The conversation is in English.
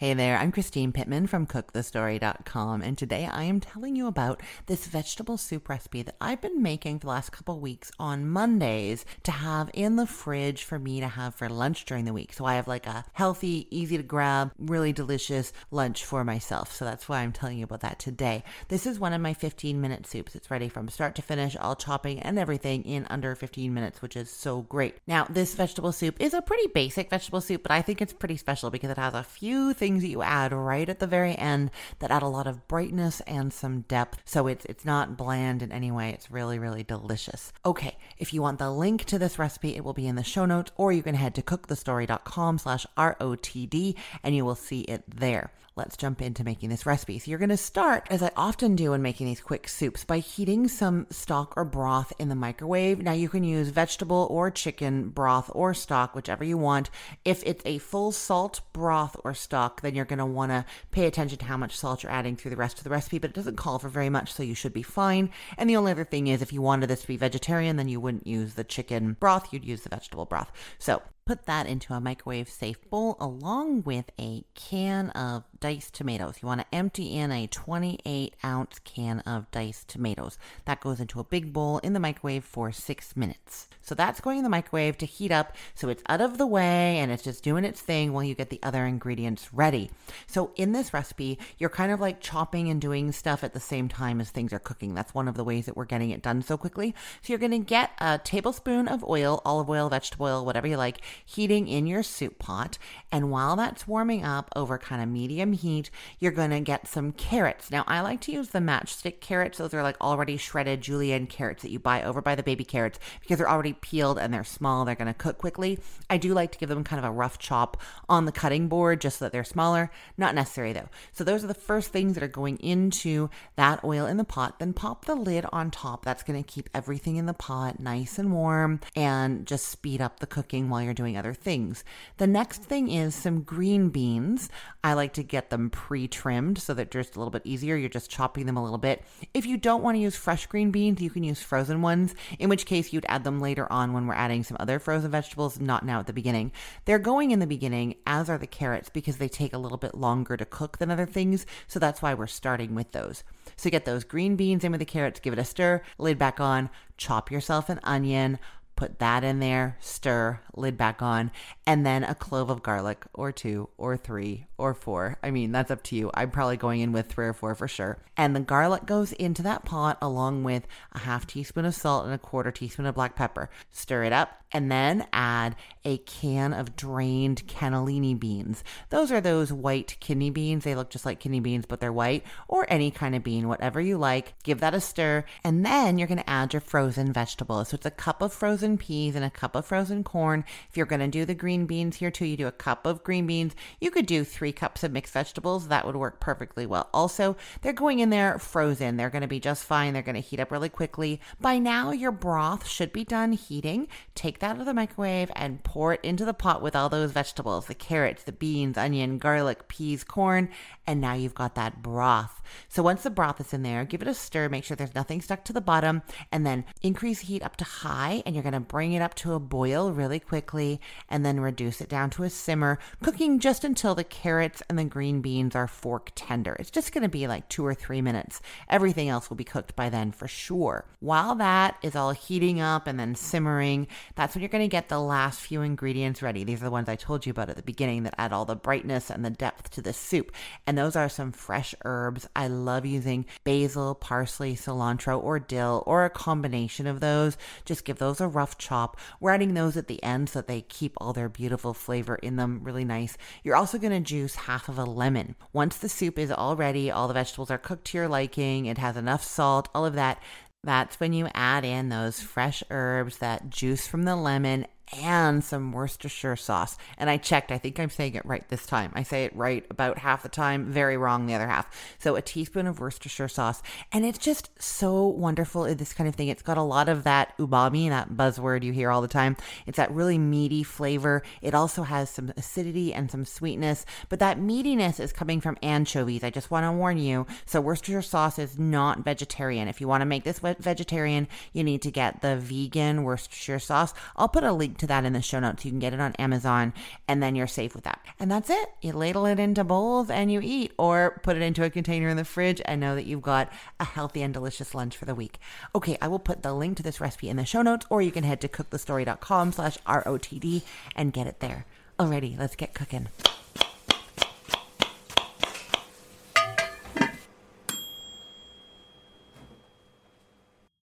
Hey there, I'm Christine Pittman from cookthestory.com, and today I am telling you about this vegetable soup recipe that I've been making for the last couple weeks on Mondays to have in the fridge for me to have for lunch during the week. So I have like a healthy, easy to grab, really delicious lunch for myself. So that's why I'm telling you about that today. This is one of my 15 minute soups. It's ready from start to finish, all chopping and everything in under 15 minutes, which is so great. Now, this vegetable soup is a pretty basic vegetable soup, but I think it's pretty special because it has a few things things that you add right at the very end that add a lot of brightness and some depth. So it's it's not bland in any way. It's really really delicious. Okay, if you want the link to this recipe, it will be in the show notes, or you can head to cookthestory.com/rotd and you will see it there let's jump into making this recipe. So you're going to start, as I often do when making these quick soups, by heating some stock or broth in the microwave. Now you can use vegetable or chicken broth or stock, whichever you want. If it's a full salt broth or stock, then you're going to want to pay attention to how much salt you're adding through the rest of the recipe, but it doesn't call for very much, so you should be fine. And the only other thing is if you wanted this to be vegetarian, then you wouldn't use the chicken broth, you'd use the vegetable broth. So put that into a microwave safe bowl along with a can of diced tomatoes. You want to empty in a 28 ounce can of diced tomatoes. That goes into a big bowl in the microwave for six minutes. So that's going in the microwave to heat up so it's out of the way and it's just doing its thing while you get the other ingredients ready. So in this recipe, you're kind of like chopping and doing stuff at the same time as things are cooking. That's one of the ways that we're getting it done so quickly. So you're going to get a tablespoon of oil, olive oil, vegetable oil, whatever you like heating in your soup pot. And while that's warming up over kind of medium heat, you're going to get some carrots. Now, I like to use the matchstick carrots. Those are like already shredded julienne carrots that you buy over by the baby carrots because they're already peeled and they're small. They're going to cook quickly. I do like to give them kind of a rough chop on the cutting board just so that they're smaller. Not necessary though. So those are the first things that are going into that oil in the pot. Then pop the lid on top. That's going to keep everything in the pot nice and warm and just speed up the cooking while you're doing other things. The next thing is some green beans. I like to get them pre trimmed so that just a little bit easier. You're just chopping them a little bit. If you don't want to use fresh green beans, you can use frozen ones, in which case you'd add them later on when we're adding some other frozen vegetables, not now at the beginning. They're going in the beginning, as are the carrots, because they take a little bit longer to cook than other things. So that's why we're starting with those. So get those green beans in with the carrots, give it a stir, lid back on, chop yourself an onion put that in there, stir, lid back on, and then a clove of garlic or two or three or four. I mean, that's up to you. I'm probably going in with three or four for sure. And the garlic goes into that pot along with a half teaspoon of salt and a quarter teaspoon of black pepper. Stir it up and then add a can of drained cannellini beans. Those are those white kidney beans. They look just like kidney beans, but they're white, or any kind of bean, whatever you like. Give that a stir, and then you're going to add your frozen vegetables. So it's a cup of frozen peas and a cup of frozen corn. If you're going to do the green beans here too, you do a cup of green beans. You could do three cups of mixed vegetables. That would work perfectly well. Also, they're going in there frozen. They're going to be just fine. They're going to heat up really quickly. By now, your broth should be done heating. Take that out of the microwave and pour it into the pot with all those vegetables the carrots, the beans, onion, garlic, peas, corn, and now you've got that broth. So once the broth is in there, give it a stir, make sure there's nothing stuck to the bottom, and then increase heat up to high, and you're gonna bring it up to a boil really quickly, and then reduce it down to a simmer, cooking just until the carrots and the green beans are fork tender. It's just gonna be like two or three minutes. Everything else will be cooked by then for sure. While that is all heating up and then simmering, that's when you're gonna get the last few ingredients ready. These are the ones I told you about at the beginning that add all the brightness and the depth to the soup. And those are some fresh herbs. I love using basil, parsley, cilantro, or dill, or a combination of those. Just give those a rough chop. We're adding those at the end so that they keep all their beautiful flavor in them really nice. You're also going to juice half of a lemon. Once the soup is all ready, all the vegetables are cooked to your liking, it has enough salt, all of that. That's when you add in those fresh herbs, that juice from the lemon, and some Worcestershire sauce. And I checked, I think I'm saying it right this time. I say it right about half the time, very wrong the other half. So a teaspoon of Worcestershire sauce. And it's just so wonderful in this kind of thing. It's got a lot of that umami, that buzzword you hear all the time. It's that really meaty flavor. It also has some acidity and some sweetness, but that meatiness is coming from anchovies. I just want to warn you. So Worcestershire sauce is not vegetarian. If you want to make this vegetarian, you need to get the vegan Worcestershire sauce. I'll put a link to that in the show notes. You can get it on Amazon and then you're safe with that. And that's it. You ladle it into bowls and you eat or put it into a container in the fridge and know that you've got a healthy and delicious lunch for the week. Okay, I will put the link to this recipe in the show notes or you can head to cookthestory.com slash ROTD and get it there. Alrighty, let's get cooking.